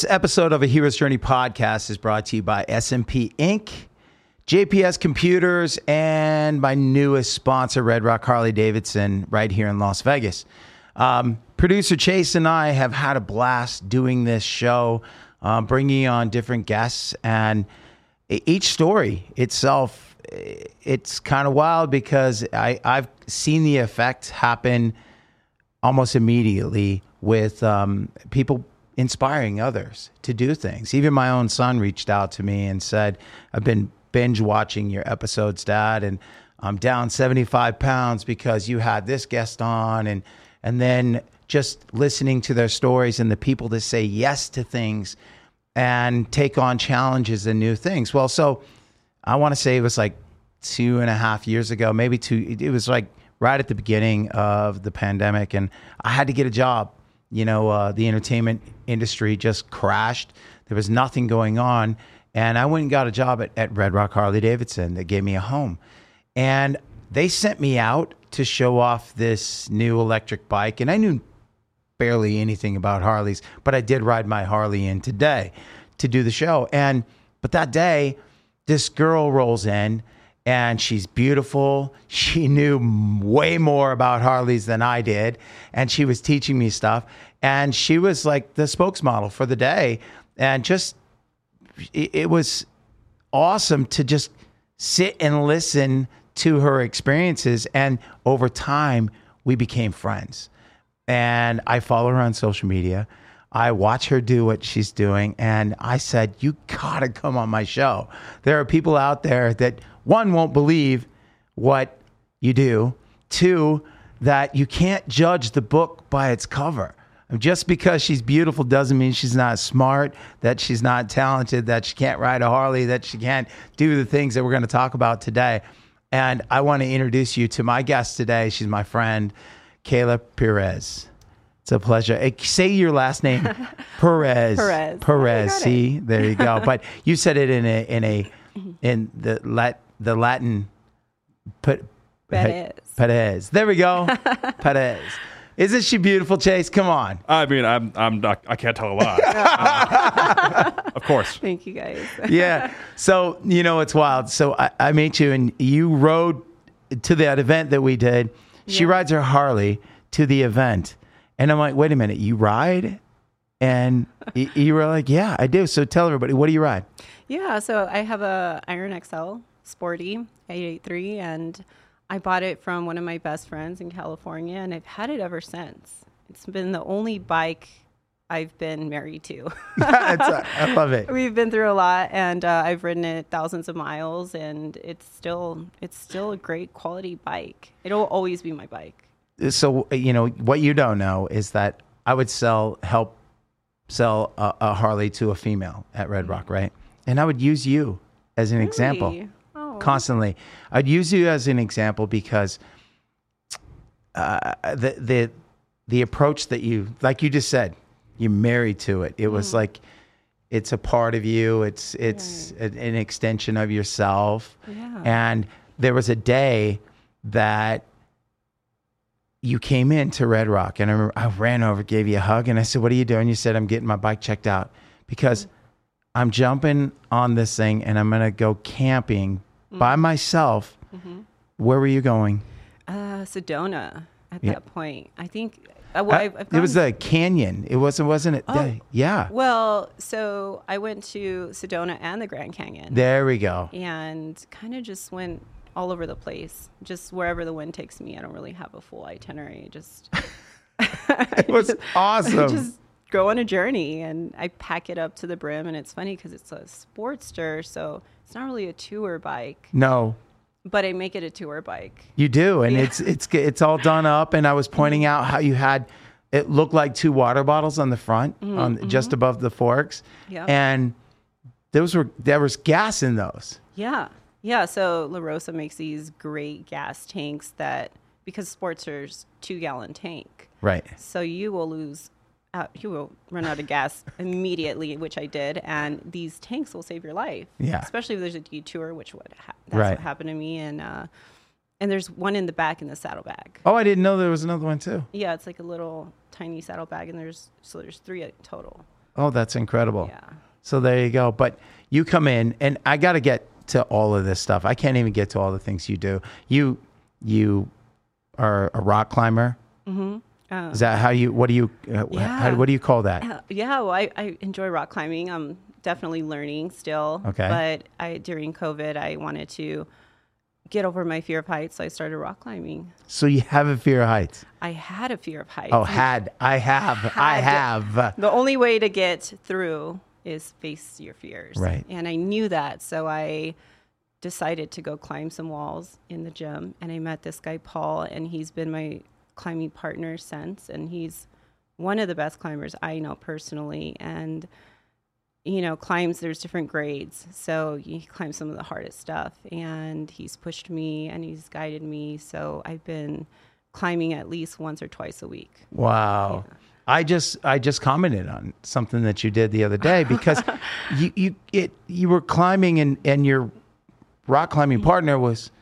This episode of a Hero's Journey podcast is brought to you by SMP Ink, JPS Computers, and my newest sponsor, Red Rock Harley Davidson, right here in Las Vegas. Um, Producer Chase and I have had a blast doing this show, uh, bringing on different guests, and each story itself, it's kind of wild because I, I've seen the effect happen almost immediately with um, people inspiring others to do things. Even my own son reached out to me and said, I've been binge watching your episodes, Dad, and I'm down 75 pounds because you had this guest on. And, and then just listening to their stories and the people that say yes to things and take on challenges and new things. Well, so I want to say it was like two and a half years ago, maybe two. It was like right at the beginning of the pandemic, and I had to get a job. You know, uh, the entertainment industry just crashed. There was nothing going on, and I went and got a job at, at Red Rock Harley Davidson that gave me a home, and they sent me out to show off this new electric bike, and I knew barely anything about Harleys, but I did ride my Harley in today to do the show. And but that day, this girl rolls in and she's beautiful. She knew way more about Harleys than I did, and she was teaching me stuff. And she was like the spokesmodel for the day, and just it, was awesome to just sit and listen to her experiences. And over time, we became friends. And I follow her on social media. I watch her do what she's doing. And I said, You gotta come on my show. There are people out there that, one, won't believe what you do, two, that you can't judge the book by its cover. Just because she's beautiful doesn't mean she's not smart, that she's not talented, that she can't ride a Harley, that she can't do the things that we're going to talk about today. And I want to introduce you to my guest today. She's my friend, Kayla Perez. It's a pleasure. Say your last name, Perez. Perez. Perez. See, there you go. But you said it in a in a in the lat the Latin. Put Perez. Perez. There we go. Perez. Isn't she beautiful, Chase? Come on. I mean, I'm, I'm not, I can't tell a lie. Uh, of course. Thank you guys. yeah. So, you know, it's wild. So I, I meet you and you rode to that event that we did. She Yeah. rides her Harley to the event. And I'm like, wait a minute, you ride? And you were like, yeah, I do. So tell everybody, what do you ride? Yeah, so I have a Iron XL Sporty 883 and I bought it from one of my best friends in California and I've had it ever since. It's been the only bike I've been married to. I love it. We've been through a lot and uh, I've ridden it thousands of miles and it's still it's still a great quality bike. It'll always be my bike. So, you know, what you don't know is that I would sell, help sell a, a Harley to a female at Red Rock, right? And I would use you as an example. Really? Oh. Constantly. I'd use you as an example because uh, the the the approach that you, like you just said, you're married to it. It Mm. was like it's a part of you. It's it's an, an extension of yourself. Yeah. And there was a day that you came in to Red Rock, and I remember I ran over, gave you a hug, and I said, "What are you doing?" You said, "I'm getting my bike checked out because I'm jumping on this thing, and I'm gonna go camping by myself." Where were you going? Uh, Sedona at Yeah. that point. I think uh, well, Uh, I've, I've it was a canyon. It wasn't, wasn't it? Oh. yeah. Well, so I went to Sedona and the Grand Canyon There we go. and kind of just went all over the place, just wherever the wind takes me. I don't really have a full itinerary. Just It was awesome. just go on a journey and I pack it up to the brim. And it's funny because it's a Sportster, so it's not really a tour bike, no, but I make it a tour bike. you do, and it's it's it's all done up. And I was pointing out how you had it looked like two water bottles on the front, mm-hmm, on mm-hmm. just above the forks, Yeah. and those were there was gas in those. Yeah. Yeah. So La Rosa makes these great gas tanks that, because Sportster's two gallon tank, Right. so you will lose, you will run out of gas immediately, which I did. And these tanks will save your life. Yeah. Especially if there's a detour, which would ha- that's Right. what happened to me. And, uh, and there's one in the back in the saddlebag. Oh, I didn't know there was another one too. Yeah. It's like a little tiny saddlebag and there's, so there's three total. Oh, that's incredible. Yeah. So there you go. But you come in, and I got to get to all of this stuff. I can't even get to all the things you do. You you are a rock climber. Uh, Is that how you? What do you? Uh, how, Yeah. what do you call that? Uh, yeah, well, I, I enjoy rock climbing. I'm definitely learning still. Okay. But I during COVID, I wanted to get over my fear of heights, so I started rock climbing. So you have a fear of heights? I had a fear of heights. Oh, had I have I have. The only way to get through is face your fears. Right. And I knew that. So I decided to go climb some walls in the gym. And I met this guy, Paul, and he's been my climbing partner since. And he's one of the best climbers I know personally. And, you know, climbs, there's different grades. So he climbs some of the hardest stuff. And he's pushed me and he's guided me. So I've been climbing at least once or twice a week. Wow. I just I just commented on something that you did the other day because you you it you were climbing and and your rock climbing partner was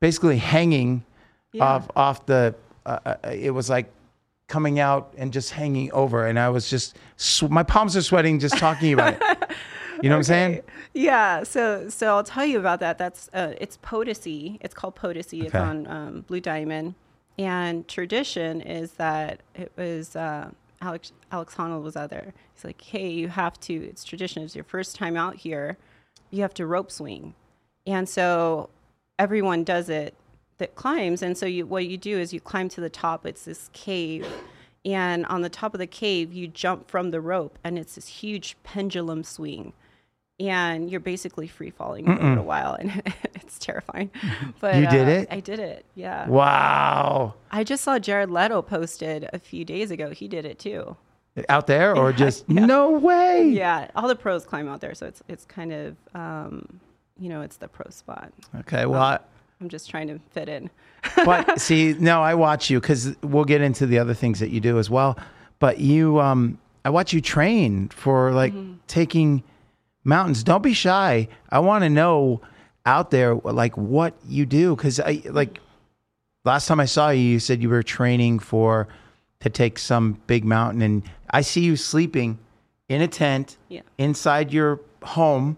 basically hanging Yeah. off off the uh, uh, it was like coming out and just hanging over and I was just my palms are sweating just talking about it. You know what I'm saying? Yeah, so so I'll tell you about that. That's uh, it's Potosi. It's called Potosi. It's on um, Blue Diamond, and tradition is that it was uh, Alex Alex Honnold was out there. He's like, hey, you have to. It's tradition. It's your first time out here. You have to rope swing, and so everyone does it that climbs. And so you what you do is you climb to the top. It's this cave. And on the top of the cave, you jump from the rope, and it's this huge pendulum swing and you're basically free falling for a while, and it's terrifying. But You did uh, it? I did it. Yeah. Wow. I just saw Jared Leto posted a few days ago. He did it too. Out there or just no way. Yeah, all the pros climb out there, so it's it's kind of um, you know it's the pro spot. Okay. Well, I, I'm just trying to fit in. but see, no, I watch you because we'll get into the other things that you do as well. But you, um, I watch you train for like taking mountains. Don't be shy. I want to know out there like what you do because I like last time I saw you, you said you were training for to take some big mountain, and I see you sleeping in a tent Yeah. inside your home.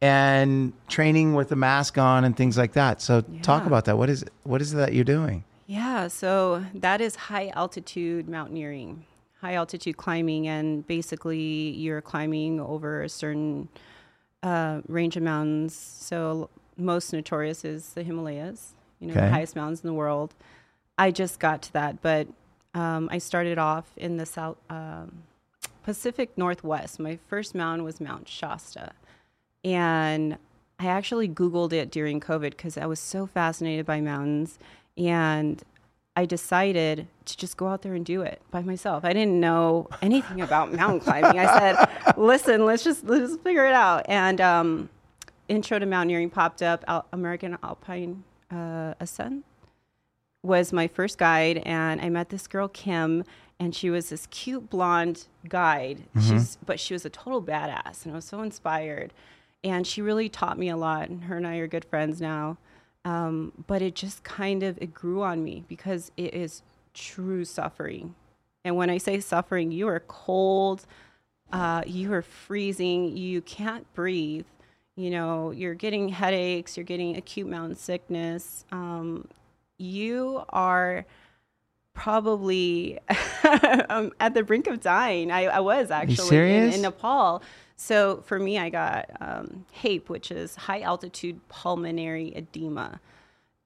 And training with a mask on and things like that. So talk about that. What is what is it that you're doing? Yeah, so that is high altitude mountaineering, high altitude climbing, and basically you're climbing over a certain uh, range of mountains. So most notorious is the Himalayas, you know, Okay. the highest mountains in the world. I just got to that, but um, I started off in the South um, Pacific Northwest. My first mountain was Mount Shasta, and I actually Googled it during COVID because I was so fascinated by mountains. And I decided to just go out there and do it by myself. I didn't know anything about mountain climbing. I said, listen, let's just, let's just figure it out. And um, Intro to Mountaineering popped up, Al- American Alpine uh, Ascent was my first guide and I met this girl Kim and she was this cute blonde guide. She's but she was a total badass and I was so inspired. And she really taught me a lot and her and I are good friends now. Um, but it just kind of it grew on me because it is true suffering. And when I say suffering, you are cold, uh, you are freezing, you can't breathe. You know, you're getting headaches, you're getting acute mountain sickness. Um, you are probably um, at the brink of dying. I, I was actually in, in Nepal. So for me, I got um, HAPE, which is high altitude pulmonary edema.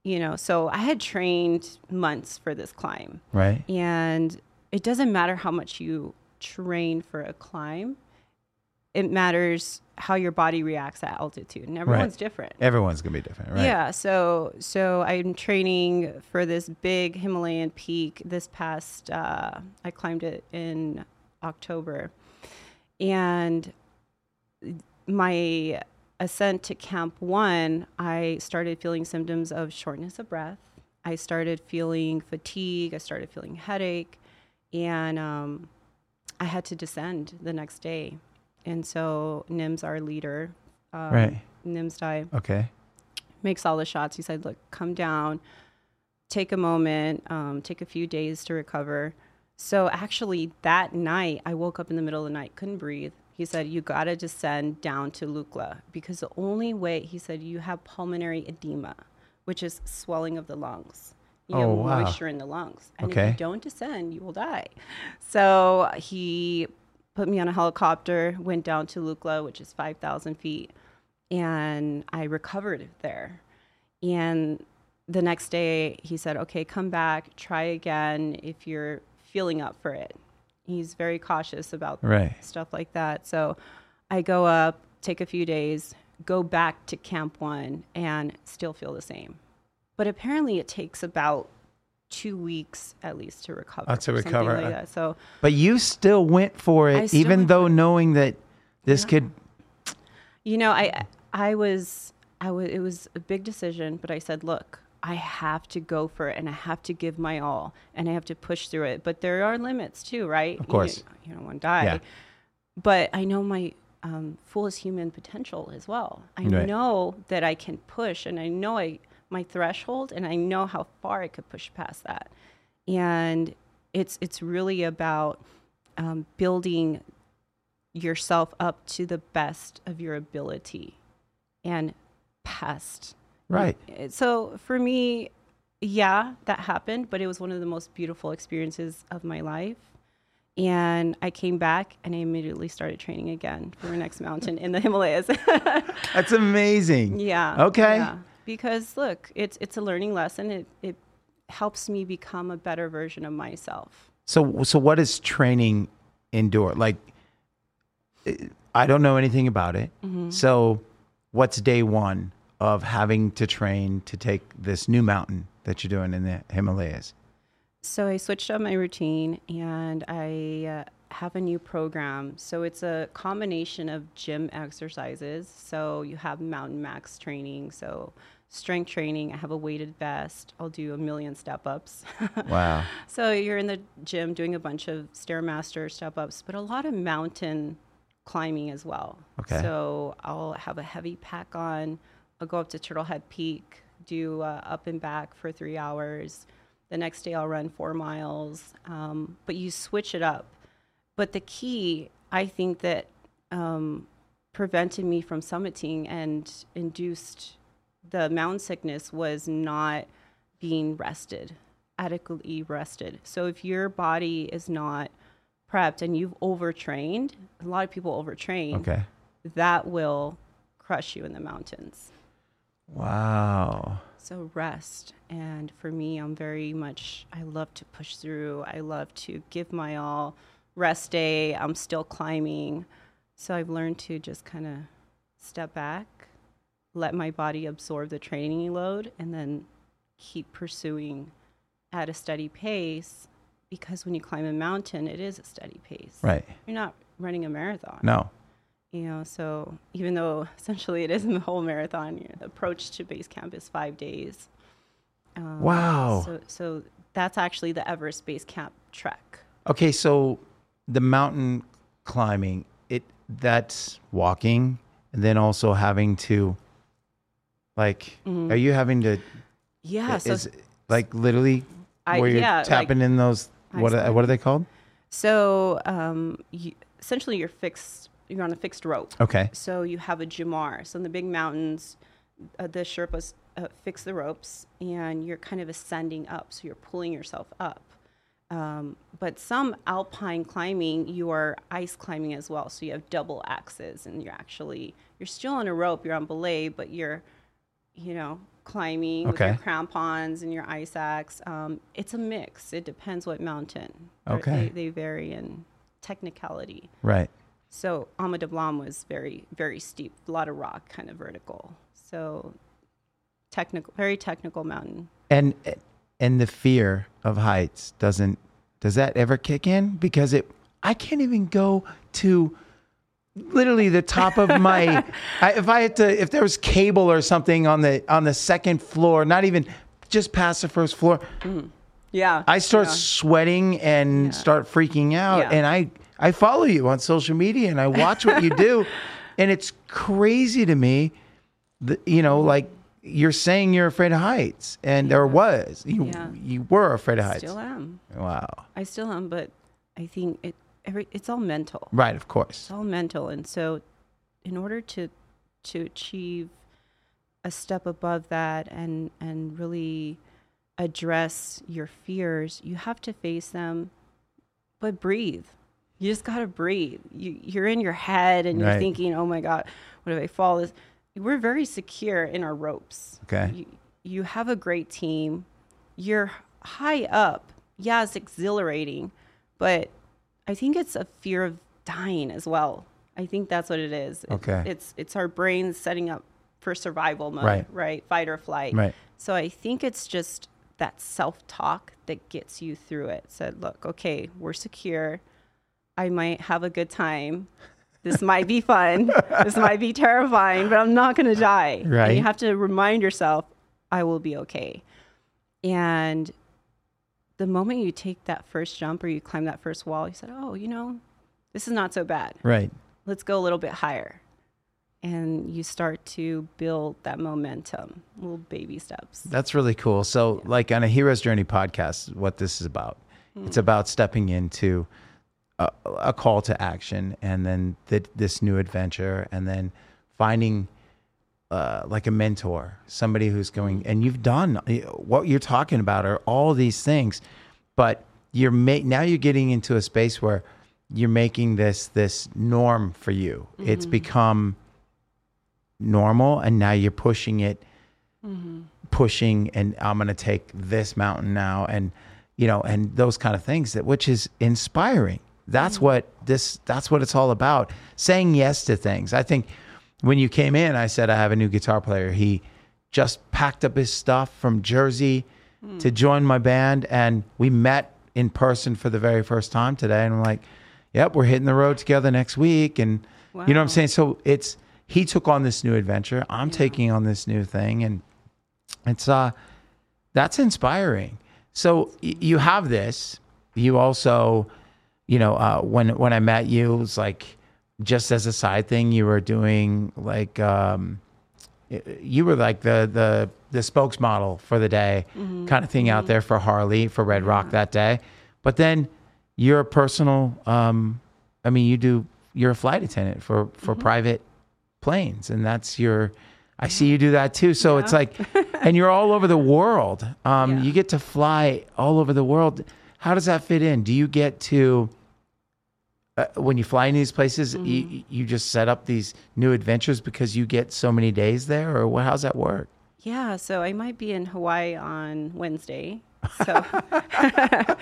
You know, so I had trained months for this climb. Right. And it doesn't matter how much you train for a climb, it matters how your body reacts at altitude. And everyone's different. Everyone's gonna be different, right? Yeah, so so I'm training for this big Himalayan peak. This past, uh, I climbed it in October, and my ascent to Camp One, I started feeling symptoms of shortness of breath. I started feeling fatigue. I started feeling headache, and um, I had to descend the next day. And so Nim's our leader. Um, Right. Nimsdai Okay. makes all the shots. He said, "Look, come down, take a moment, um, take a few days to recover, So actually, that night, I woke up in the middle of the night, couldn't breathe. He said, You got to descend down to Lukla because the only way, he said, you have pulmonary edema, which is swelling of the lungs. You Oh, have wow. moisture in the lungs. And if you don't descend, you will die. So he put me on a helicopter, went down to Lukla, which is 5,000 feet, and I recovered there. And the next day, he said, Okay, come back, try again if you're feeling up for it. He's very cautious about Right. stuff like that. So I go up, take a few days, go back to Camp One, and still feel the same. But apparently, it takes about two weeks at least to recover. Oh, to recover. Like that. So But you still went for it, even though knowing that this Yeah. could. You know, I I was I was it was a big decision, but I said, look, I have to go for it and I have to give my all and I have to push through it. But there are limits too, right? Of course. You, you don't want to die. Yeah. But I know my um, fullest human potential as well. I Right. know that I can push and I know I my threshold and I know how far I could push past that. And it's it's really about um, building yourself up to the best of your ability and past. Right. So for me, yeah, that happened, but it was one of the most beautiful experiences of my life. And I came back and I immediately started training again for the next mountain in the Himalayas. That's amazing. yeah. Okay. yeah. Because look, it's it's a learning lesson. It it helps me become a better version of myself. So, so what is training indoor? Like, I don't know anything about it. Mm-hmm. So, what's day one of having to train to take this new mountain that you're doing in the Himalayas? So I switched up my routine and I uh, have a new program. So it's a combination of gym exercises. So you have mountain max training, so strength training. I have a weighted vest. I'll do a million step ups. Wow. so you're in the gym doing a bunch of stairmaster step ups, but a lot of mountain climbing as well. Okay. So I'll have a heavy pack on. I'll go up to Turtlehead Peak, do uh, up and back for three hours. The next day I'll run four miles. Um, but you switch it up. But the key, I think, that um, prevented me from summiting and induced the mountain sickness was not being rested, adequately rested. So if your body is not prepped and you've overtrained, a lot of people overtrain, Okay. that will crush you in the mountains. Wow. So rest. And for me, I'm very much, I love to push through. I love to give my all. Rest day, I'm still climbing. So I've learned to just kind of step back, let my body absorb the training load, and then keep pursuing at a steady pace. Because when you climb a mountain, it is a steady pace. Right. You're not running a marathon No. You know so even though essentially it isn't the whole marathon you know, the approach to base camp is five days um, Wow. so so that's actually the everest base camp trek Okay, so the mountain climbing, it that's walking and then also having to like are you having to yeah so is like literally I- where you're yeah, like tapping in those what are, what are they called? so um, you, essentially you're fixed you're on a fixed rope. Okay. so you have a jumar so in the big mountains uh, the sherpas uh, fix the ropes and you're kind of ascending up. So you're pulling yourself up. Um, but some alpine climbing you are ice climbing as well. So you have double axes and you're actually you're still on a rope you're on belay but you're you know climbing with your crampons and your ice axe. Um, it's a mix. It depends what mountain. Okay. they, they vary in technicality. Right. So Ama Dablam was very, very steep, a lot of rock, kind of vertical. So technical, very technical mountain. And and the fear of heights doesn't does that ever kick in because it I can't even go to literally the top of my I, if I had to if there was cable or something on the on the second floor not even just past the first floor mm. Yeah. I start yeah. sweating and start freaking out. Yeah. And I, I follow you on social media and I watch what you do. and it's crazy to me, that, you know, like you're saying you're afraid of heights, and there was you Yeah. you were afraid of heights. Still am. Wow. I still am, but I think it every it's all mental. Right. Of course. It's all mental, and so in order to to achieve a step above that and and really address your fears, you have to face them, but breathe. You just gotta breathe. You you're in your head and Right. you're thinking, "Oh my God, what if I fall?" This we're very secure in our ropes. Okay. You, you have a great team. You're high up. Yeah, it's exhilarating, but I think it's a fear of dying as well. I think that's what it is. It- Okay. It's it's our brains setting up for survival mode, Right. right? Fight or flight. Right. So I think it's just that self-talk that gets you through it. Said, look, okay, we're secure. I might have a good time. This might be fun. this might be terrifying, but I'm not going to die. And Right. you have to remind yourself, I will be okay. And the moment you take that first jump or you climb that first wall, you said, oh, you know, this is not so bad. Right. Let's go a little bit higher. And you start to build that momentum, little baby steps. That's really cool. So, like on a Hero's Journey podcast, what this is about, it's hmm. about stepping into a, a call to action and then th- this new adventure and then finding uh, like a mentor, somebody who's going, and you've done what you're talking about are all these things, but you're ma- now you're getting into a space where you're making this this norm for you. It's become normal, and now you're pushing it pushing and I'm going to take this mountain now and you know and those kind of things that which is inspiring. That's what this that's what it's all about. Saying yes to things. I think when you came in I said I have a new guitar player. He just packed up his stuff from Jersey to join my band and we met in person for the very first time today and I'm like, "Yep, we're hitting the road together next week." And you know what I'm saying? So it's he took on this new adventure. I'm taking on this new thing and it's uh that's inspiring so y- you have this you also you know uh when when i met you it was like just as a side thing you were doing like um you were like the the the spokesmodel for the day kind of thing out there for harley for red rock that day. But then you're a personal um i mean you do you're a flight attendant for for private planes and that's your i see you do that too. So it's like and you're all over the world. Um Yeah. you get to fly all over the world how does that fit in do you get to uh, when you fly in these places you, you just set up these new adventures because you get so many days there or what how's that work Yeah, so I might be in Hawaii on Wednesday. So to,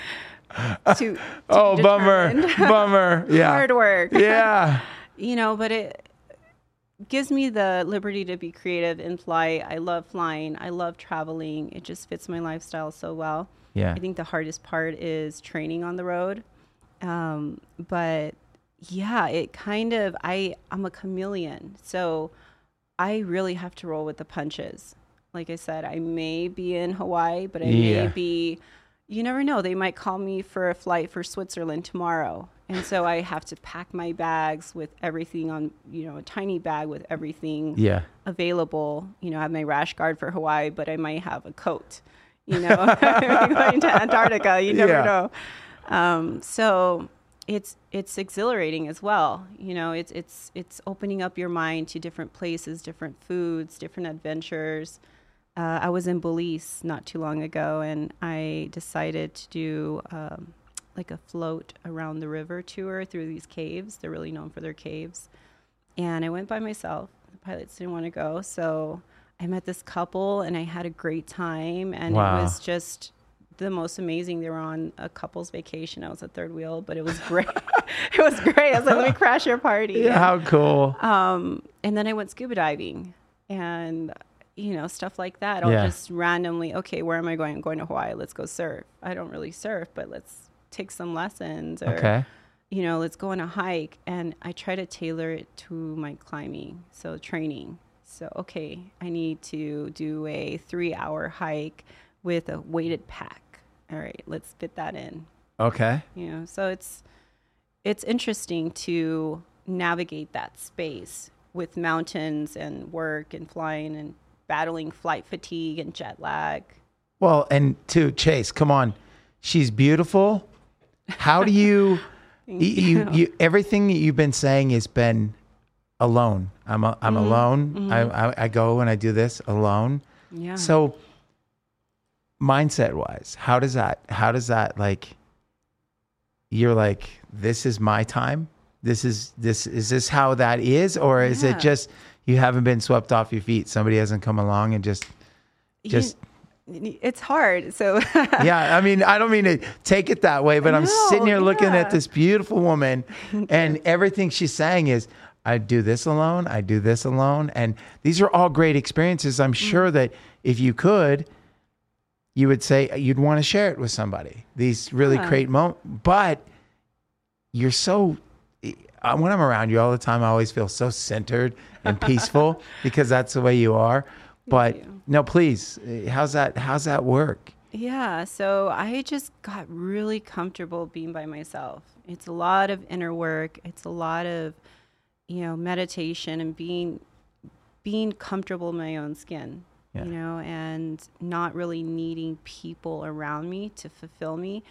to oh bummer bummer yeah Hard work. yeah You know, but it gives me the liberty to be creative in flight. I love flying. I love traveling. It just fits my lifestyle so well. Yeah I think the hardest part is training on the road. Um, but yeah, it kind of I I'm a chameleon. So I really have to roll with the punches. Like I said, I may be in Hawaii, but I Yeah. may be you never know. They might call me for a flight for Switzerland tomorrow. And so I have to pack my bags with everything on, you know, a tiny bag with everything yeah available. You know, I have my rash guard for Hawaii, but I might have a coat. You know, going to Antarctica, you never Yeah. know. Um, so it's it's exhilarating as well. You know, it's it's it's opening up your mind to different places, different foods, different adventures. Uh, I was in Belize not too long ago, and I decided to do um, like a float around the river tour through these caves. They're really known for their caves and I went by myself. The pilots didn't want to go, so I met this couple, and I had a great time. And Wow. it was just the most amazing. They were on a couple's vacation. I was a third wheel, but it was great. it was great. I was like, "Let me crash your party." yeah how cool Um, and then I went scuba diving, and you know stuff like that. I'll Yeah. just randomly, okay, where am I going? I'm going to Hawaii. Let's go surf. I don't really surf, but let's take some lessons. Or, okay you know, let's go on a hike. And I try to tailor it to my climbing, so training. So, okay, I need to do a three hour hike with a weighted pack. All right, let's fit that in. okay You know, so it's it's interesting to navigate that space with mountains and work and flying and battling flight fatigue and jet lag. Well, and to Chase, come on, she's beautiful. How do you, you, you, you, everything that you've been saying has been alone. I'm, a, I'm mm-hmm. alone. I, mm-hmm. I, I go and I do this alone. Yeah. So, mindset wise, how does that, how does that like, you're like, this is my time. This is this is this how that is, or is Yeah. it just you haven't been swept off your feet? Somebody hasn't come along and just You- just it's hard. So yeah, I mean, I don't mean to take it that way, but I'm sitting No, here looking yeah. at this beautiful woman, and everything she's saying is, I do this alone, I do this alone. And these are all great experiences. I'm Mm. sure that if you could, you would say you'd want to share it with somebody. These really Yeah. great moments. But you're so, uh, when I'm around you all the time, I always feel so centered and peaceful because that's the way you are. But you. no, please, uh, how's that? How's that work? Yeah, so I just got really comfortable being by myself. It's a lot of inner work. It's a lot of, you know, meditation and being being comfortable in my own skin. Yeah. You know, and not really needing people around me to fulfill me.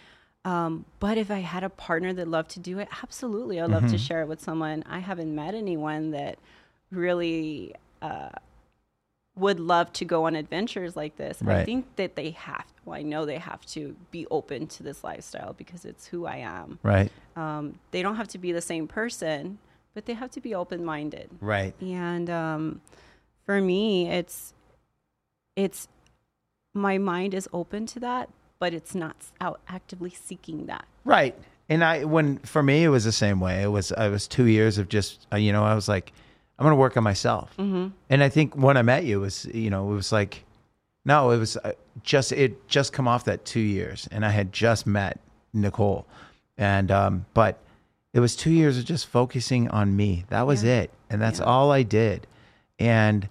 Um, but if I had a partner that loved to do it, absolutely, I'd love Mm-hmm. to share it with someone. I haven't met anyone that really uh, would love to go on adventures like this. I think that they have. Well, I know they have to be open to this lifestyle because it's who I am. Right. Um, they don't have to be the same person, but they have to be open minded. Right. And um, for me, it's it's my mind is open to that, but it's not out actively seeking that. Right. And I, when for me, it was the same way. It was, I was two years of just, uh, you know, I was like, I'm going to work on myself. Mm-hmm. And I think when I met you it was, you know, it was like, no, it was uh, just, it just come off that two years. And I had just met Nicole. And, um, but it was two years of just focusing on me. That was Yeah. it. And that's Yeah. all I did. And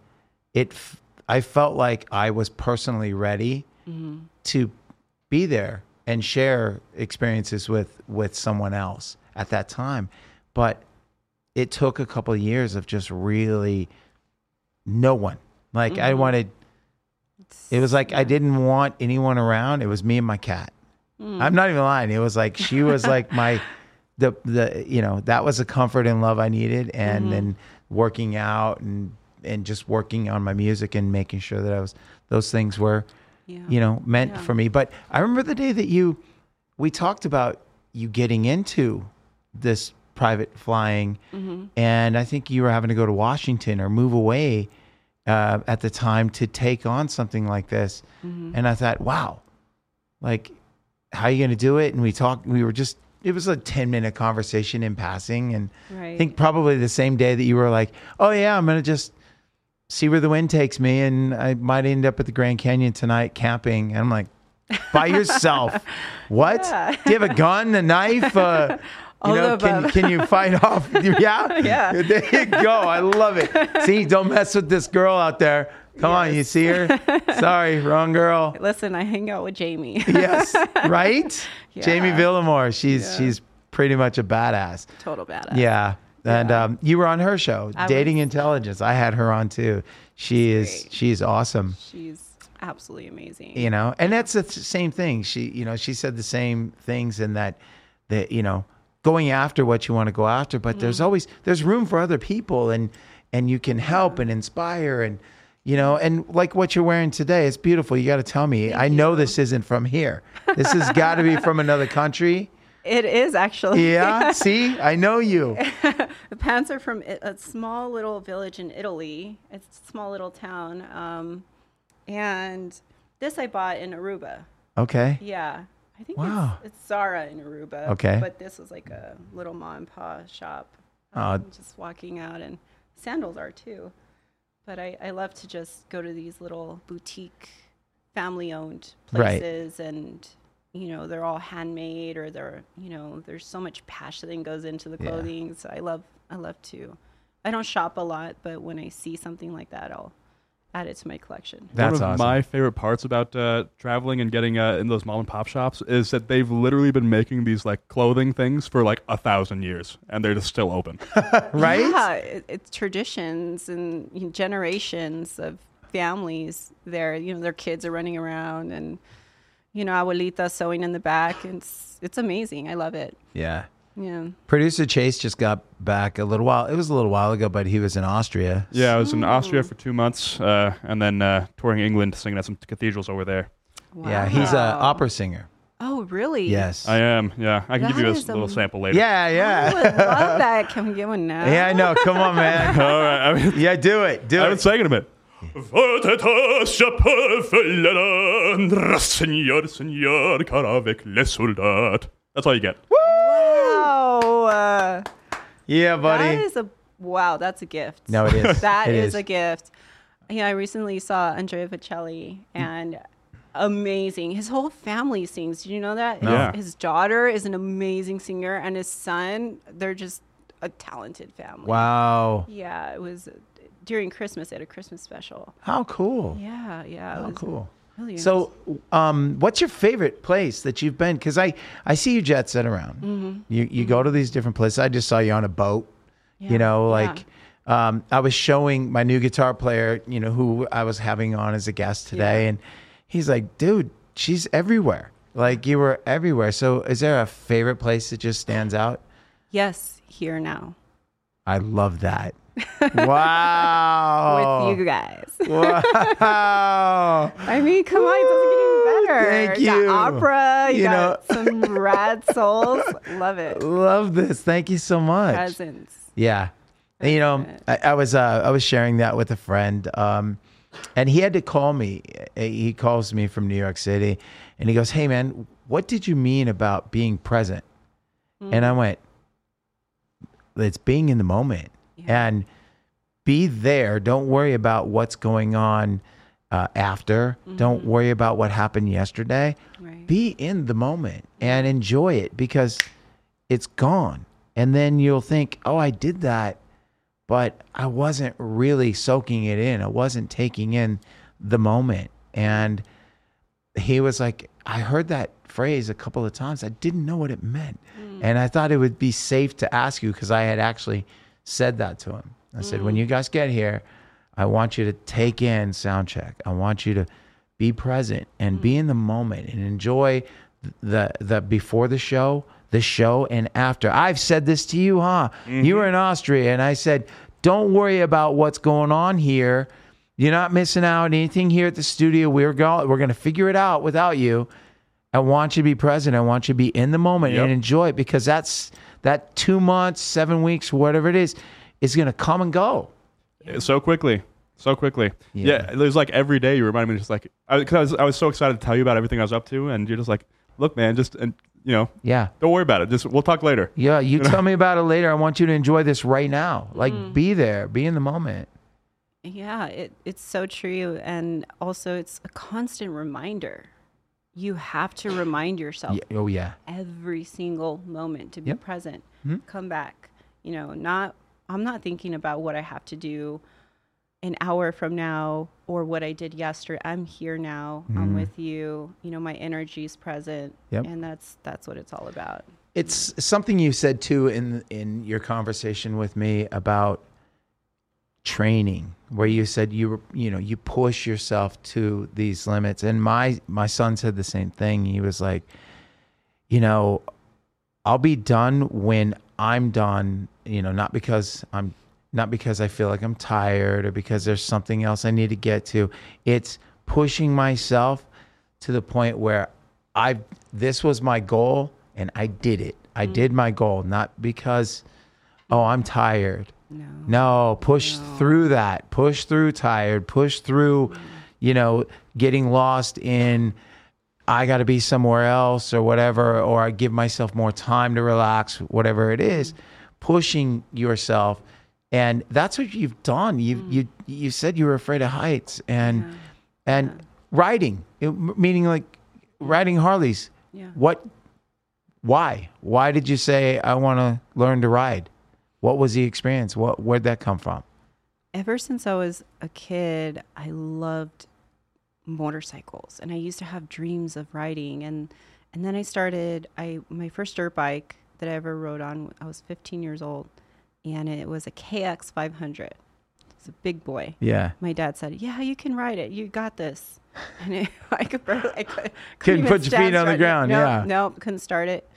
it, f- I felt like I was personally ready mm-hmm. to be there and share experiences with with someone else at that time but it took a couple of years of just really no one like i mm-hmm. wanted it was like i didn't want anyone around it was me and my cat mm. i'm not even lying it was like she was like my the the you know that was the comfort and love i needed and then working out and and just working on my music and making sure that i was those things were Yeah. you know meant Yeah. for me but i remember the day that you we talked about you getting into this private flying Mm-hmm. and i think you were having to go to washington or move away uh, at the time to take on something like this Mm-hmm. and i thought wow like how are you going to do it and we talked we were just it was a 10 minute conversation in passing and i think probably the same day that you were like oh yeah i'm going to just see where the wind takes me and i might end up at the grand canyon tonight camping. And i'm like by yourself? What? Yeah. do you have a gun a knife uh, you All know can, can you fight off? Yeah. Yeah. there you go. I love it. See don't mess with this girl out there come on you see her sorry wrong girl Listen, I hang out with Jamie. yes, right? Yeah. Jamie Villamore. She's Yeah. she's pretty much a badass. Total badass. Yeah. And Yeah. um, you were on her show, I Dating Intelligence. I had her on too. She is great. she's awesome. She's absolutely amazing. You know, and that's the same thing. She, you know, she said the same things in that that you know, going after what you want to go after, but Mm-hmm. there's always there's room for other people, and and you can help and inspire and. You know, and like what you're wearing today, it's beautiful. You got to tell me. I know this isn't from here. This has got to be from another country. It is actually. Yeah. See, I know you. The pants are from a small little village in Italy. It's a small little town. Um, and this I bought in Aruba. Okay. Yeah. I think Wow. it's, it's Zara in Aruba. Okay. But this was like a little mom and pop shop. Um, just walking out, and sandals are too. But I, I love to just go to these little boutique, family owned Right. places and you know they're all handmade or they're you know there's so much passion that goes into the Yeah. clothing so i love i love to i don't shop a lot but when i see something like that i'll add it to my collection That's One of awesome. my favorite parts about uh, traveling and getting uh, in those mom and pop shops is that they've literally been making these like clothing things for like a thousand years, and they're just still open. right? yeah it, it's traditions and you know, generations of families there. You know, their kids are running around and you know, abuelita sewing in the back. It's it's amazing. I love it. Yeah. Yeah. Producer Chase just got back a little while. It was a little while ago, but he was in Austria. Yeah, I was in Austria for two months, uh, and then uh, touring England, singing at some cathedrals over there. Yeah, he's an opera singer. Oh, really? Yes. I am. Yeah, I can give you a is little am- sample later. yeah, I yeah. would love that. Can we get one now? yeah, I know. Come on, man. All right. I mean, Yeah, do it. Do I haven't it. sang in a bit. Seigneur, Seigneur, car avec les soldats. That's all you get. Wow. Uh, Yeah, buddy. That is a wow. That's a gift. no, it is. That It is a gift. Yeah, I recently saw Andrea Bocelli and amazing. His whole family sings. Did you know that? No. Yeah. His, his daughter is an amazing singer, and his son, they're just a talented family. Wow. Yeah, it was during Christmas. They had a Christmas special. How cool. Yeah, yeah. How was cool. Really So, um, what's your favorite place that you've been? Because I, I see you jet set around. Mm-hmm. You you go to these different places. I just saw you on a boat. Yeah, You know, yeah. like um, I was showing my new guitar player. You know who I was having on as a guest today, Yeah. and he's like, "Dude, she's everywhere. Like you were everywhere." So, is there a favorite place that just stands out? yes, here now I love that. Wow. with you guys. Wow. I mean, come on, it doesn't get any better. Thank You you. got opera. You, You got some rad souls. Love it. love this. Thank you so much. Presents. Yeah. And, you know, I, I was uh, I was sharing that with a friend, um, and he had to call me. He calls me from New York City, and he goes, "Hey, man, what did you mean about being present?" And I went, "It's being in the moment Yeah. and be there. Don't worry about what's going on uh, after. Don't worry about what happened yesterday. Right. Be in the moment and enjoy it because it's gone. And then you'll think, oh, I did that, but I wasn't really soaking it in. I wasn't taking in the moment. And he was like, I heard that phrase a couple of times. I didn't know what it meant. And I thought it would be safe to ask you because I had actually said that to him. I said, when mm. you guys get here, I want you to take in sound check. I want you to be present and be mm. in the moment and enjoy the the before the show, the show and after. I've said this to you, huh? You were mm-hmm. in Austria and I said, "Don't worry about what's going on here. You're not missing out on anything here at the studio. We're going we're going to figure it out without you. I want you to be present. I want you to be in the moment Yep. and enjoy it because that's that 2 months, 7 weeks, whatever it is, is going to come and go." so quickly so quickly Yeah. yeah, it was like every day you remind me just like I, cause I, was, I was so excited to tell you about everything i was up to and you're just like look man just and you know Yeah. don't worry about it just we'll talk later Yeah, you tell me about it later. I want you to enjoy this right now. Like Mm. be there, be in the moment. Yeah, it, it's so true. And also, it's a constant reminder. You have to remind yourself Yeah, oh yeah. every single moment to be Yep. present. Mhm. Come back. You know, not, I'm not thinking about what I have to do an hour from now or what I did yesterday. I'm here now. I'm with you. You know, my energy is present. Yep. And that's, that's what it's all about. It's something you said too in in your conversation with me about training where you said you you know you push yourself to these limits and my my son said the same thing he was like you know I'll be done when I'm done you know not because I'm not because I feel like I'm tired or because there's something else I need to get to it's pushing myself to the point where I this was my goal and I did it. I mm. did my goal not because oh I'm tired. No. No, push through that. Push through tired. Push through you know getting lost in I got to be somewhere else or whatever or I give myself more time to relax whatever it is. Mm. Pushing yourself and that's what you've done. You mm. you you said you were afraid of heights and and riding, it- meaning like riding Harleys. Yeah. What? Why? Why did you say I want to learn to ride? What was the experience? What? Where'd that come from? ever since I was a kid, I loved motorcycles and I used to have dreams of riding and and then I started I my first dirt bike that I ever rode on I was 15 years old and it was a KX 500 He's a big boy. Yeah. My dad said, "Yeah, you can ride it. You got this." And it, I could barely, I could, Couldn't put your feet on the ground, No, yeah. no, couldn't start it.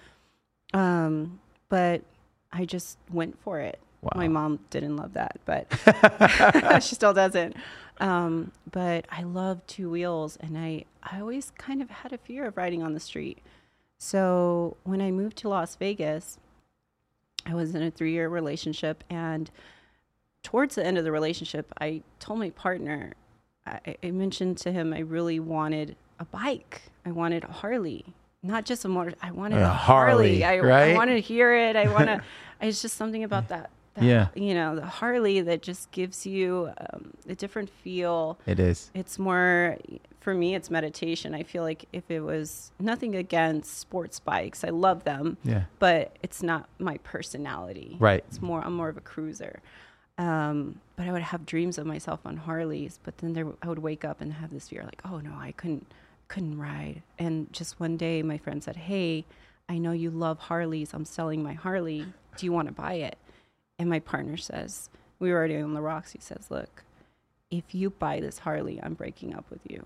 Um, but I just went for it. My mom didn't love that, but she still doesn't. Um, but I love two wheels, and I I always kind of had a fear of riding on the street. So when I moved to Las Vegas, I was in a three year relationship, and towards the end of the relationship, I told my partner, I, I mentioned to him, I really wanted a bike. I wanted a Harley, not just a motor. I wanted A a, Harley. Harley, I, right? I wanted to hear it. I want to. it's just something about that. that. Yeah. You know, the Harley that just gives you um, a different feel It is. it's more for me it's meditation i feel like if it was nothing against sports bikes i love them Yeah. but it's not my personality Right. it's more i'm more of a cruiser um, but i would have dreams of myself on harleys but then there i would wake up and have this fear like oh no i couldn't couldn't ride and just one day my friend said hey i know you love harleys i'm selling my harley do you want to buy it and my partner says we were already on the rocks he says look if you buy this Harley, I'm breaking up with you.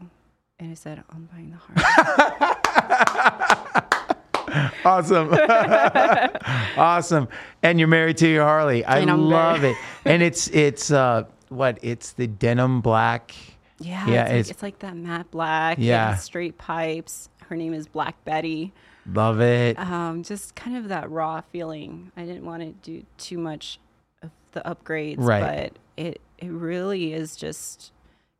And I said, I'm buying the Harley. Awesome. awesome. And you're married to your Harley. I love it. And it's it's uh what? It's the denim black. Yeah, Yeah, it's, it's- like, it's like that matte black. Yeah. straight pipes. Her name is Black Betty. Love it. Um, just kind of that raw feeling. I didn't want to do too much of the upgrades, Right. but it it really is just,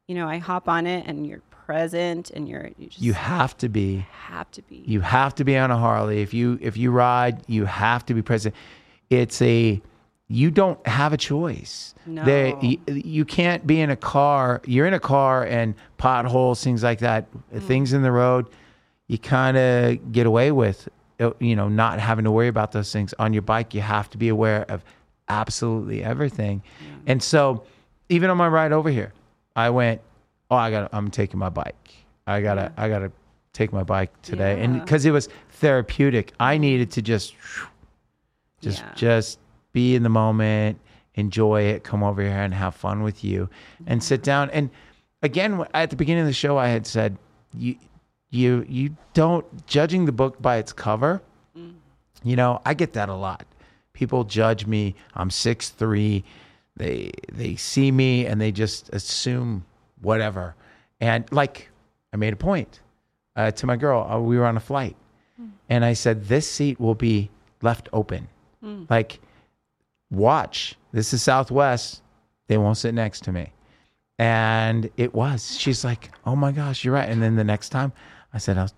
you know, I hop on it and you're present and you're you just You have to be. have to be. You have to be on a Harley. If you if you ride, you have to be present. It's a you don't have a choice. No. There, you, you can't be in a car. You're in a car and potholes, things like that, Mm. things in the road. You kind of get away with, uh, you know, not having to worry about those things. On your bike, you have to be aware of absolutely everything. And so, even on my ride over here, I went, "Oh, I got. I'm taking my bike. I gotta. I gotta take my bike today." And because it was therapeutic, I needed to just, just, Yeah. just be in the moment, enjoy it, come over here and have fun with you, and sit down. And again, at the beginning of the show, I had said, "You, you, you don't judging the book by its cover." You know, I get that a lot. People judge me. I'm six three. They they see me and they just assume whatever. And like, I made a point uh, to my girl. Uh, we were on a flight, and I said, "This seat will be left open. Like, watch. This is Southwest. They won't sit next to me." And it was. She's like, "Oh my gosh, you're right." And then the next time, I said, I'll,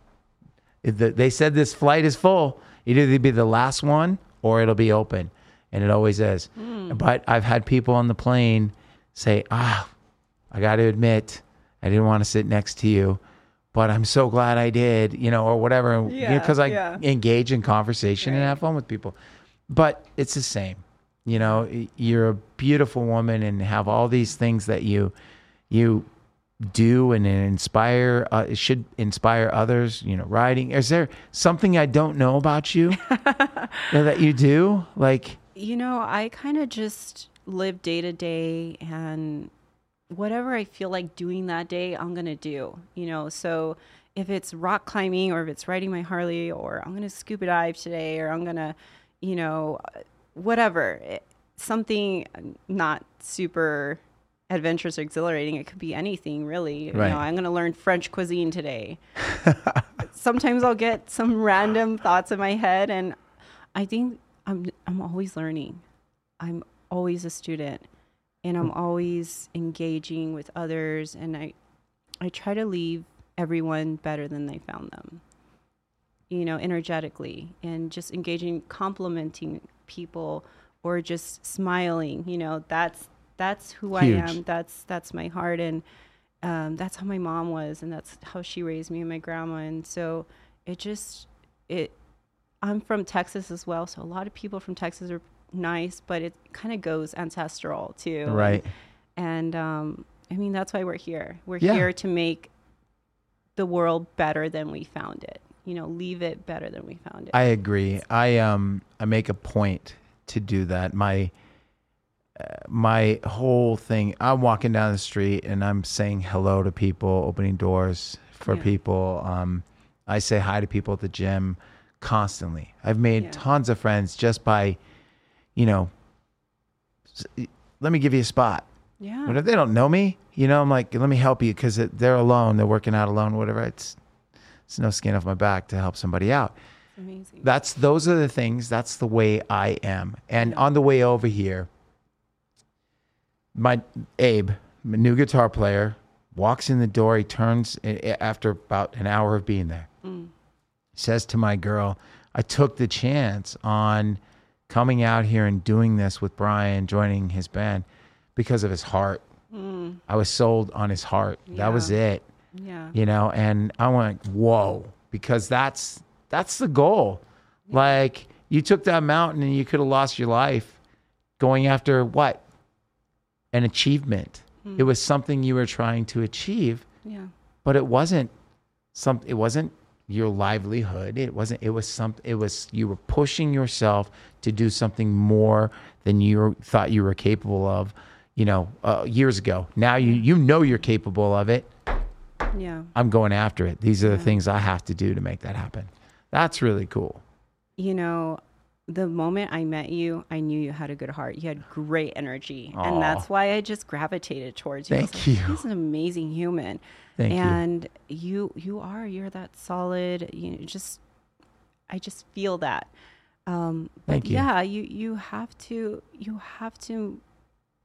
"They said this flight is full. It'll either be the last one or it'll be open, and it always is." But I've had people on the plane say, "Ah, I got to admit, I didn't want to sit next to you." But I'm so glad I did, you know, or whatever, Yeah, because I yeah. engage in conversation and have fun with people. But it's the same, you know. You're a beautiful woman and have all these things that you you do and inspire uh, it should inspire others you know writing is there something i don't know about you that you do like You know, I kind of just live day to day and whatever I feel like doing that day, I'm going to do. You know, so if it's rock climbing or if it's riding my Harley or I'm going to scuba dive today or I'm going to, you know, whatever, it- something not super adventurous or exhilarating. It could be anything really. You Right. know, I'm going to learn French cuisine today. Sometimes I'll get some random thoughts in my head and I think I'm I'm always learning. I'm always a student and I'm always engaging with others and I I try to leave everyone better than they found them. You know, energetically and just engaging complimenting people or just smiling, you know, that's that's who I am. That's that's my heart and um, that's how my mom was and that's how she raised me and my grandma and so it just it I'm from Texas as well, so a lot of people from Texas are nice, but it kind of goes ancestral too. right And um, I mean, that's why we're here. We're Yeah. here to make the world better than we found it. You know, leave it better than we found it. i agree i um i make a point to do that my my whole thing. I'm walking down the street and I'm saying hello to people, opening doors for Yeah. people. Um, I say hi to people at the gym constantly. I've made Yeah. tons of friends just by, you know, let me give you a spot. Yeah. But if they don't know me, you know, I'm like, let me help you because they're alone, they're working out alone, whatever. It's no skin off my back to help somebody out. Amazing. That's those are the things. That's the way I am. And on the way over here, my Abe, my new guitar player, walks in the door. He turns a- a- after about an hour of being there. Mm. Says to my girl, "I took the chance on coming out here and doing this with Brian, joining his band, because of his heart. Mm. I was sold on his heart. That was it." Yeah. you know and i went whoa because that's that's the goal. Like you took that mountain and you could have lost your life going after what? An achievement. It was something you were trying to achieve Yeah. but it wasn't some it wasn't your livelihood. It wasn't it was some it was you were pushing yourself to do something more than you thought you were capable of you know uh, years ago. Now you you know you're capable of it Yeah. I'm going after it. These are the things I have to do to make that happen. That's really cool. You know, the moment I met you, I knew you had a good heart. You had great energy. Aw. And that's why I just gravitated towards you. Thank like, you. He's an amazing human. Thank you. and you. you are, you're that solid, you know, just I just feel that. Um but Thank you. yeah, you you have to you have to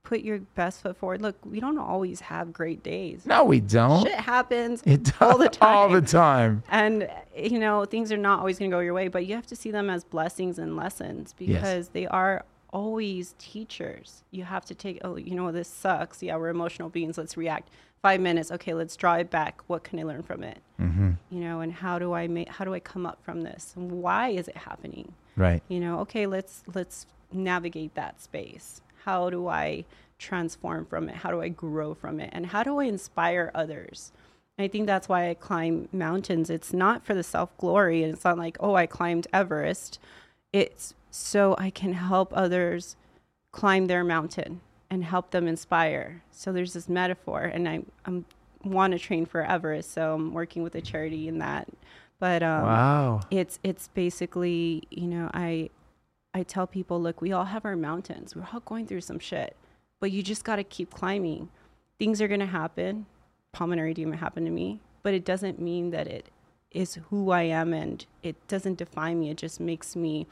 put your best foot forward. Look, we don't always have great days. No, we don't. Shit happens It does all the time. All the time. and you know things are not always going to go your way but you have to see them as blessings and lessons because they are always teachers you have to take oh you know this sucks yeah we're emotional beings let's react five minutes okay let's draw it back what can i learn from it Mm-hmm. you know and how do i make how do i come up from this and why is it happening Right. you know okay let's let's navigate that space how do i transform from it? How do i grow from it? And how do i inspire others? I think that's why i climb mountains. It's not for the self glory and it's not like oh i climbed everest. It's so i can help others climb their mountain and help them inspire. So there's this metaphor and i i'm want to train for everest so i'm working with a charity in that. But um wow. it's it's basically you know i i tell people look we all have our mountains. We're all going through some shit but you just got to keep climbing. Things are going to happen. Pulmonary edema happened to me but it doesn't mean that it is who i am and it doesn't define me. It just makes me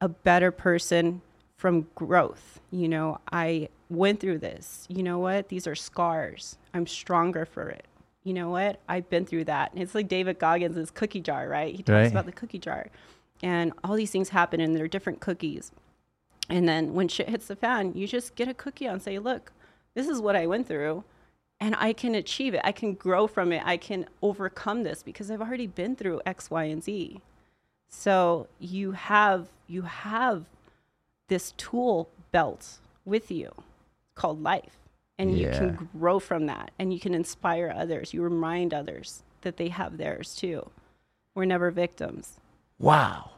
a better person from growth. You know i went through this. You know what? These are scars. I'm stronger for it. You know what? I've been through that. It's like david goggins' cookie jar right? He talks Right. about the cookie jar and all these things happen and they're different cookies. And then when shit hits the fan you just get a cookie and say look this is what i went through and i can achieve it. I can grow from it. I can overcome this because i've already been through x y and z. So you have you have this tool belt with you called life and you can grow from that and you can inspire others. You remind others that they have theirs too. We're never victims Wow.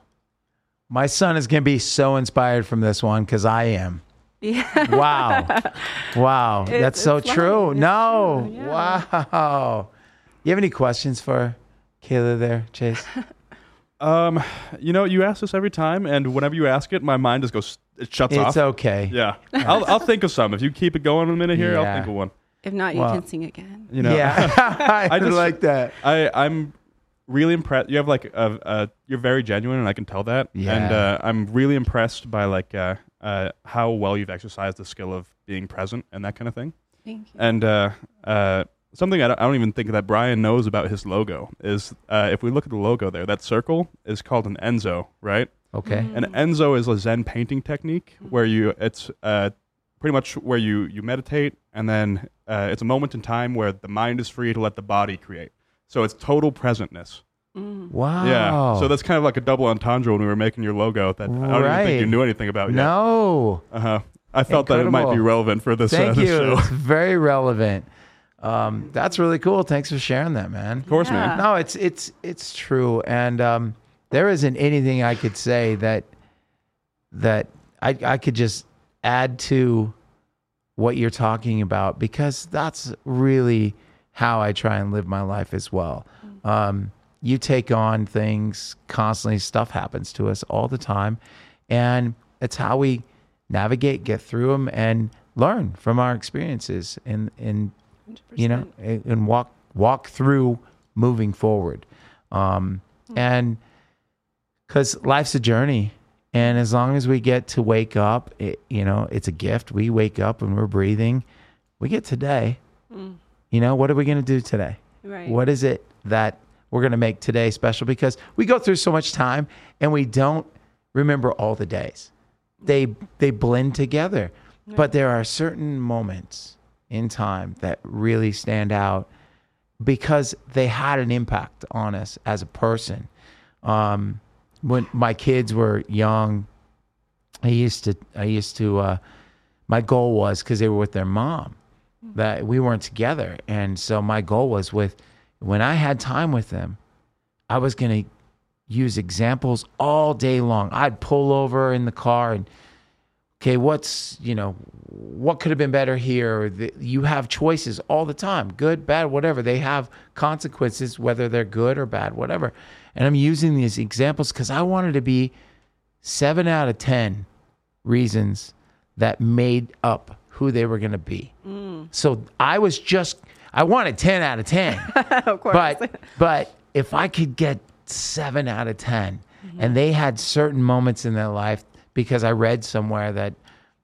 My son is going to be so inspired from this one because I am. yeah Wow. wow. It's- That's so true. life. No. true, yeah. Wow. You have any questions for Kayla there, Chase? Um, you know, you ask this every time, and whenever you ask it, my mind just goes, it shuts it's off. It's okay. Yeah, I'll, I'll think of some. If you keep it going a minute here, Yeah. I'll think of one. if not you Wow. can sing again You know, Yeah. I, I just- like that. I I'm really impressed. You have like a, a you're very genuine, and I can tell that. Yeah. And uh, I'm really impressed by like uh, uh, how well you've exercised the skill of being present and that kind of thing. thank you And uh, uh, something I don't, I don't even think that Brian knows about his logo is uh, if we look at the logo there, that circle is called an Enso, right? Okay. Mm. An Enso is a Zen painting technique where you it's uh, pretty much where you you meditate and then uh, it's a moment in time where the mind is free to let the body create. So it's total presentness. Mm. Wow. Yeah. So that's kind of like a double entendre when we were making your logo that I don't even think you knew anything about yet. no. Uh huh. I felt that it might be relevant for this, uh, Thank this you. show. It's very relevant. Um, that's really cool. Thanks for sharing that, man. Of course, Yeah. man. No, it's it's it's true, and um, there isn't anything I could say that that I I could just add to what you're talking about because that's really how I try and live my life as well. Um, you take on things constantly, stuff happens to us all the time. And it's how we navigate, get through them, and learn from our experiences and, and you know, and walk walk through moving forward. Um, and because life's a journey, and as long as we get to wake up, it, you know, it's a gift. We wake up and we're breathing. We get today. You know, what are we going to do today? Right. What is it that we're going to make today special? Because we go through so much time and we don't remember all the days. They they blend together, but there are certain moments in time that really stand out because they had an impact on us as a person. Um, when my kids were young, I used to I used to uh, my goal was because they were with their mom that we weren't together, and so my goal was with when I had time with them, I was going to use examples all day long. I'd pull over in the car and okay, what's you know what could have been better here? You have choices all the time, good, bad, whatever. They have consequences, whether they're good or bad, whatever. And I'm using these examples because I wanted to be seven out of ten reasons that made up who they were going to be. So I was just I wanted ten out of ten of course. but but if I could get seven out of 10 and mm-hmm. they had certain moments in their life because I read somewhere that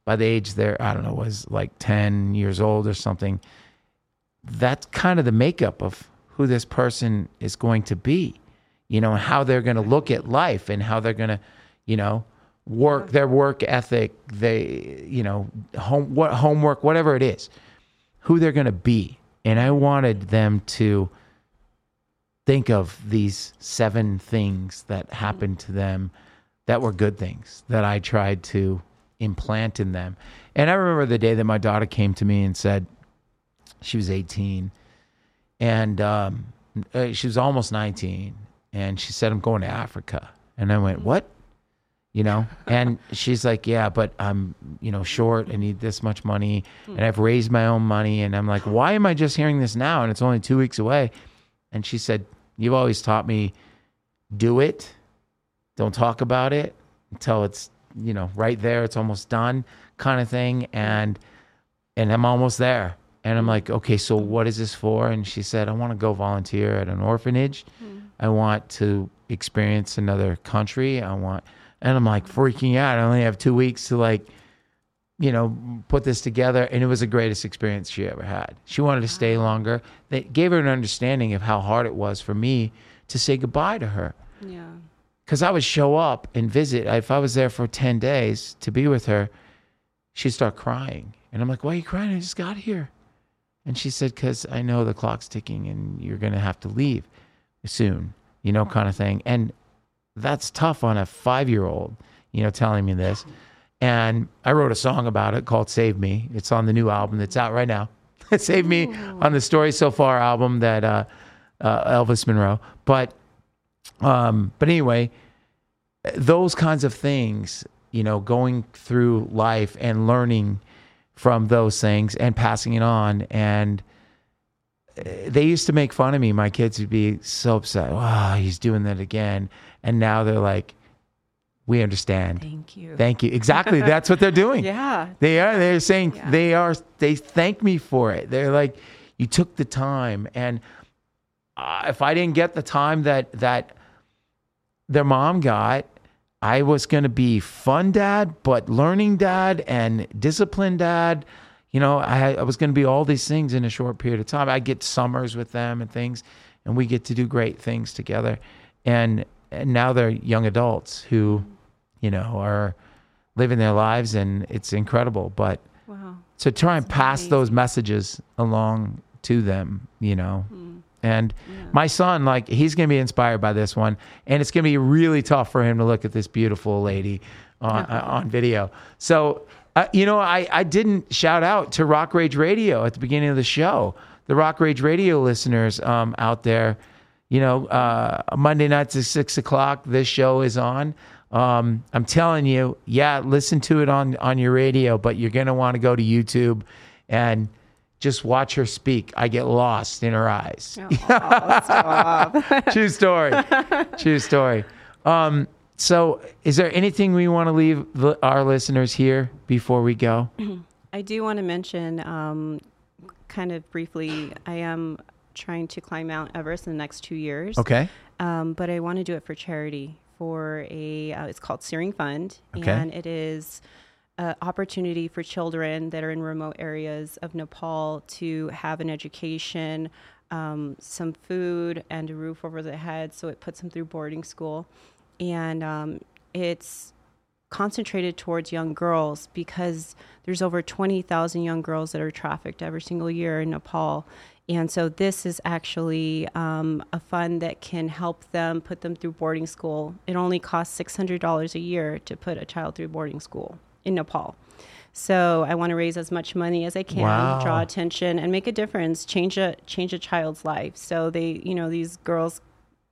by the age they're I don't know was like ten years old or something. That's kind of the makeup of who this person is going to be, you know, and how they're going to look at life and how they're going to, you know, work their work ethic, they, you know, home what homework, whatever it is, who they're going to be. And I wanted them to think of these seven things that happened to them that were good things that I tried to implant in them. And I remember the day that my daughter came to me and said she was 18 and um, uh, she was almost 19 and she said, I'm going to Africa. And I went, What? You know, and she's like, Yeah, but I'm, you know, short. I need this much money hmm. and I've raised my own money. And I'm like, Why am I just hearing this now? And it's only two weeks away. And she said, You've always taught me do it, don't talk about it until it's, you know, right there, it's almost done kind of thing. And and I'm almost there. And I'm like, okay, so what is this for? And she said, I want to go volunteer at an orphanage. Hmm. I want to experience another country. I want, and I'm like freaking out. I only have two weeks to like, you know, put this together. And it was the greatest experience she ever had. She wanted to stay longer. They gave her an understanding of how hard it was for me to say goodbye to her yeah. because I would show up and visit. If I was there for 10 days to be with her, she'd start crying. And I'm like, why are you crying? I just got here. And she said, because I know the clock's ticking and you're going to have to leave soon, you know, kind of thing. And that's tough on a five year old, you know, telling me this. And I wrote a song about it called Save Me. It's on the new album that's out right now. Save Me on the Story So Far album that uh, uh, Elvis Monroe. But um, but anyway, those kinds of things, you know, going through life and learning from those things and passing it on. And uh, they used to make fun of me. My kids would be so upset. Wow, he's doing that again. And now they're like, we understand. Thank you. Thank you. Exactly. That's what they're doing. yeah. They are. They're saying Yeah. they are. They thank me for it. They're like, you took the time, and uh, if I didn't get the time that that their mom got, I was going to be fun dad, but learning dad and disciplined dad. You know, I, I was going to be all these things in a short period of time. I get summers with them and things, and we get to do great things together. And and now they're young adults who, you know, are living their lives, and it's incredible. But Wow. to try and pass amazing. those messages along to them, you know. And my son, like, he's going to be inspired by this one, and it's going to be really tough for him to look at this beautiful lady on uh, on video. So, uh, you know, I I didn't shout out to Rock Rage Radio at the beginning of the show. The Rock Rage Radio listeners um, out there, you know, uh, Monday nights at six o'clock, this show is on. Um, I'm telling you, yeah, listen to it on on your radio, but you're gonna want to go to YouTube and just watch her speak. I get lost in her eyes. Oh. True story. True story. Um, so, is there anything we want to leave the, our listeners here before we go? I do want to mention, um, kind of briefly, I am trying to climb Mount Everest in the next two years. Okay. Um, but I want to do it for charity for a, uh, it's called Searing Fund. Okay. And it is an opportunity for children that are in remote areas of Nepal to have an education, um, some food, and a roof over their head. So it puts them through boarding school. And um, it's concentrated towards young girls because there's over 20,000 young girls that are trafficked every single year in Nepal. And so this is actually um, a fund that can help them put them through boarding school. It only costs $600 a year to put a child through boarding school in Nepal. So I want to raise as much money as I can, Wow. draw attention, and make a difference, change a change a child's life. So they, you know, these girls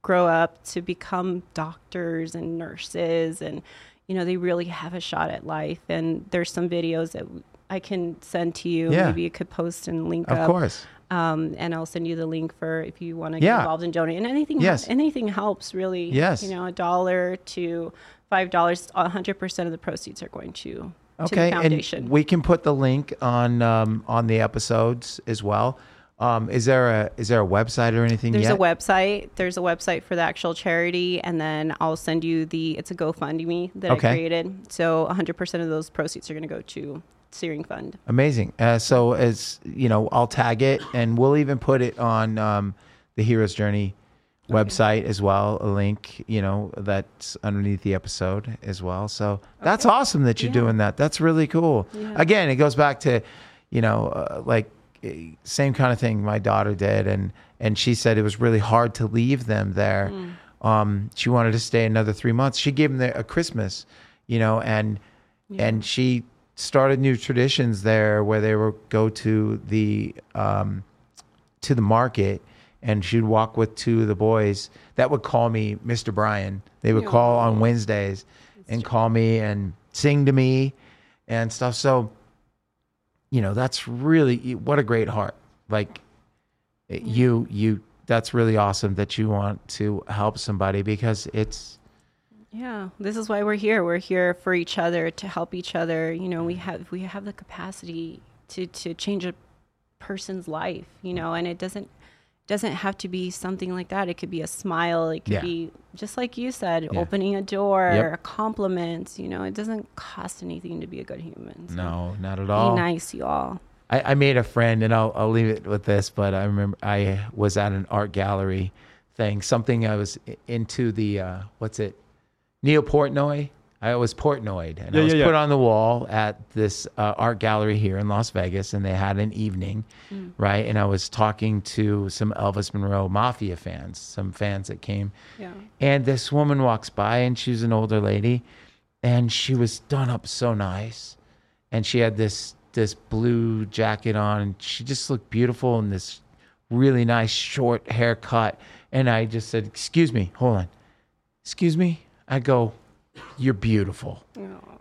grow up to become doctors and nurses and you know they really have a shot at life and there's some videos that i can send to you Yeah. maybe you could post and link Of up course. um, and i'll send you the link for if you want to get Yeah. involved in donating. and anything Yes. anything helps really Yes. you know a dollar to five dollars 100% of the proceeds are going to Okay, the foundation and we can put the link on um, on the episodes as well. Um, is there a is there a website or anything There's yet? a website. There's a website for the actual charity, and then I'll send you the. It's a GoFundMe that Okay. I created. So 100% of those proceeds are going to go to Searing Fund. Amazing. Uh, so as you know, I'll tag it, and we'll even put it on um, the Hero's Journey website as well. A link, you know, that's underneath the episode as well. So that's awesome that you're Yeah. doing that. That's really cool. Yeah. Again, it goes back to, you know, uh, like eh, same kind of thing my daughter did, and and she said it was really hard to leave them there. Mm. Um, she wanted to stay another three months. She gave them the, a Christmas, you know, and and she started new traditions there where they would go to the um, to the market and she'd walk with two of the boys that would call me Mr. Brian. They would call on Wednesdays and call me and sing to me and stuff. So, you know, that's really what a great heart. Like you, you, that's really awesome that you want to help somebody because it's, Yeah, this is why we're here. We're here for each other to help each other. You know, we have we have the capacity to to change a person's life. You know, and it doesn't doesn't have to be something like that. It could be a smile. It could Yeah. be just like you said, Yeah. opening a door, Yep. a compliment. You know, it doesn't cost anything to be a good human. So no, not at all. be nice, you all. I, I made a friend, and I'll, I'll leave it with this. But I remember I was at an art gallery thing, something I was into the uh, what's it, Neo Portnoy. I was Portnoyed, and I was yeah, yeah. put on the wall at this uh, art gallery here in Las Vegas, and they had an evening, right? And I was talking to some Elvis Monroe Mafia fans, some fans that came, Yeah. and this woman walks by, and she's an older lady, and she was done up so nice, and she had this this blue jacket on, and she just looked beautiful in this really nice short haircut. And I just said, "Excuse me, hold on, excuse me." I go, "You're beautiful,"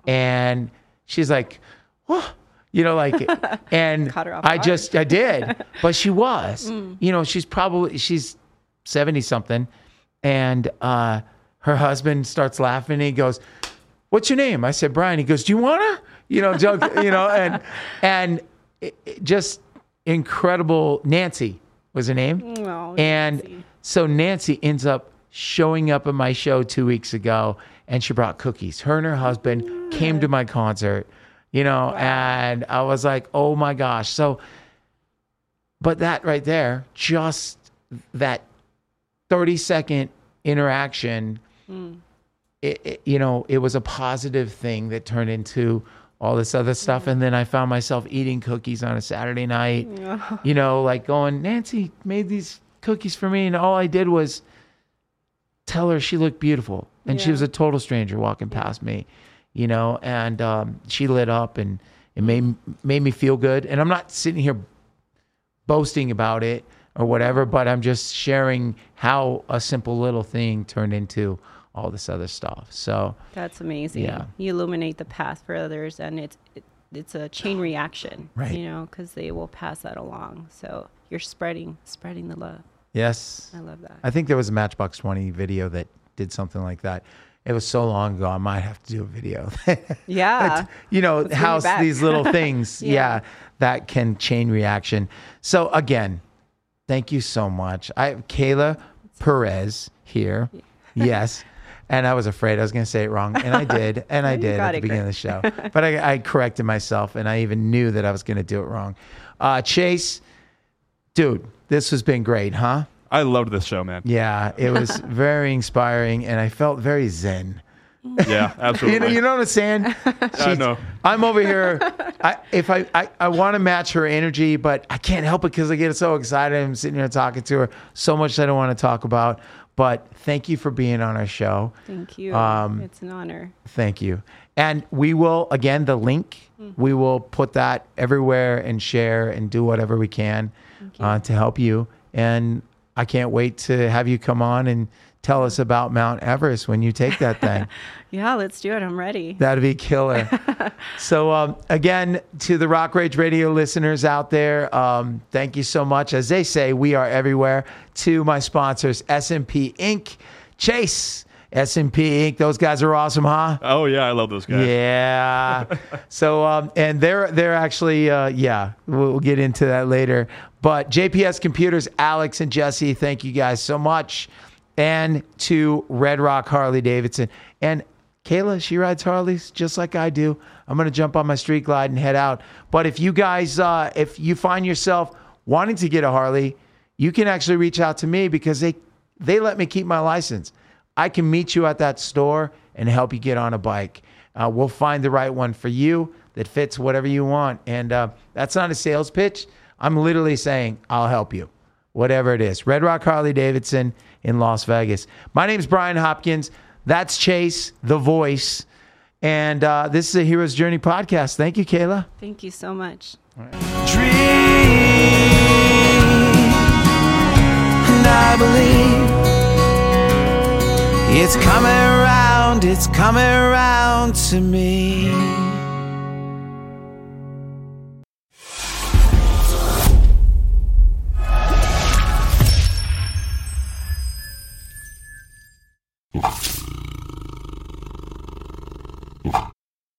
and she's like, "What?" You know, like, and Caught her off I just I did, but she was, you know, she's probably she's seventy something, and uh, her husband starts laughing. And he goes, "What's your name?" I said, "Brian." He goes, "Do you wanna?" You know, joke, you know, and and it, it just incredible. Nancy was her name, Oh, and Nancy. so Nancy ends up showing up at my show two weeks ago, and she brought cookies. Her and her husband came to my concert, you know, and I was like, "Oh my gosh!" So, but that right there, just that thirty second interaction, hmm. it, it- you know, it was a positive thing that turned into all this other stuff, mm-hmm. and then I found myself eating cookies on a Saturday night you know, like going, Nancy made these cookies for me, and all I did was tell her she looked beautiful, and she was a total stranger walking past me, you know, and um, she lit up, and it made made me feel good. And I'm not sitting here boasting about it or whatever, but I'm just sharing how a simple little thing turned into all this other stuff. So That's amazing. Yeah. You illuminate the path for others, and it's it, it's a chain reaction. Right. You know, because they will pass that along. So you're spreading spreading the love. Yes, I love that. I think there was a Matchbox Twenty video that did something like that. It was so long ago. I might have to do a video. yeah. you know Let's how these little things yeah. Yeah. that can chain reaction so again thank you so much i have kayla perez here yes and i was afraid i was going to say it wrong and i did and i did at the beginning of the show but I, I corrected myself and i even knew that i was going to do it wrong uh, chase dude this has been great huh I loved this show, man. yeah it was very inspiring and i felt very zen Yeah, you absolutely. know, you know what I'm saying? I know. I'm over here. I, if I, I, I want to match her energy, but I can't help it because I get so excited. I'm sitting here talking to her so much I don't want to talk about. But thank you for being on our show. Thank you. Um, it's an honor. Thank you. And we will, again, the link, we will put that everywhere and share and do whatever we can uh, to help you. And I can't wait to have you come on and tell us about Mount Everest when you take that thing. Yeah, let's do it. I'm ready. That'd be killer. so, um, again, to the Rock Rage Radio listeners out there, um, thank you so much. As they say, we are everywhere. To my sponsors, SMP Ink., Chase, SMP Ink. Those guys are awesome, huh? Oh yeah, I love those guys. Yeah. so, um, and they're they're actually, uh, yeah, we'll, we'll get into that later. But JPS Computers, Alex and Jesse, thank you guys so much, and to Red Rock Harley Davidson and Kayla. She rides Harleys just like I do. I'm gonna jump on my street glide and head out. But if you guys, uh, if you find yourself wanting to get a Harley, you can actually reach out to me because they they let me keep my license. I can meet you at that store and help you get on a bike. Uh, we'll find the right one for you that fits whatever you want. And uh, that's not a sales pitch. I'm literally saying I'll help you, whatever it is. Red Rock Harley Davidson in Las Vegas. My name is Brian Hopkins. That's Chase, the voice. And uh, this is a Hero's Journey podcast. Thank you, Kayla. Thank you so much. dream and I believe it's coming around, it's coming around to me.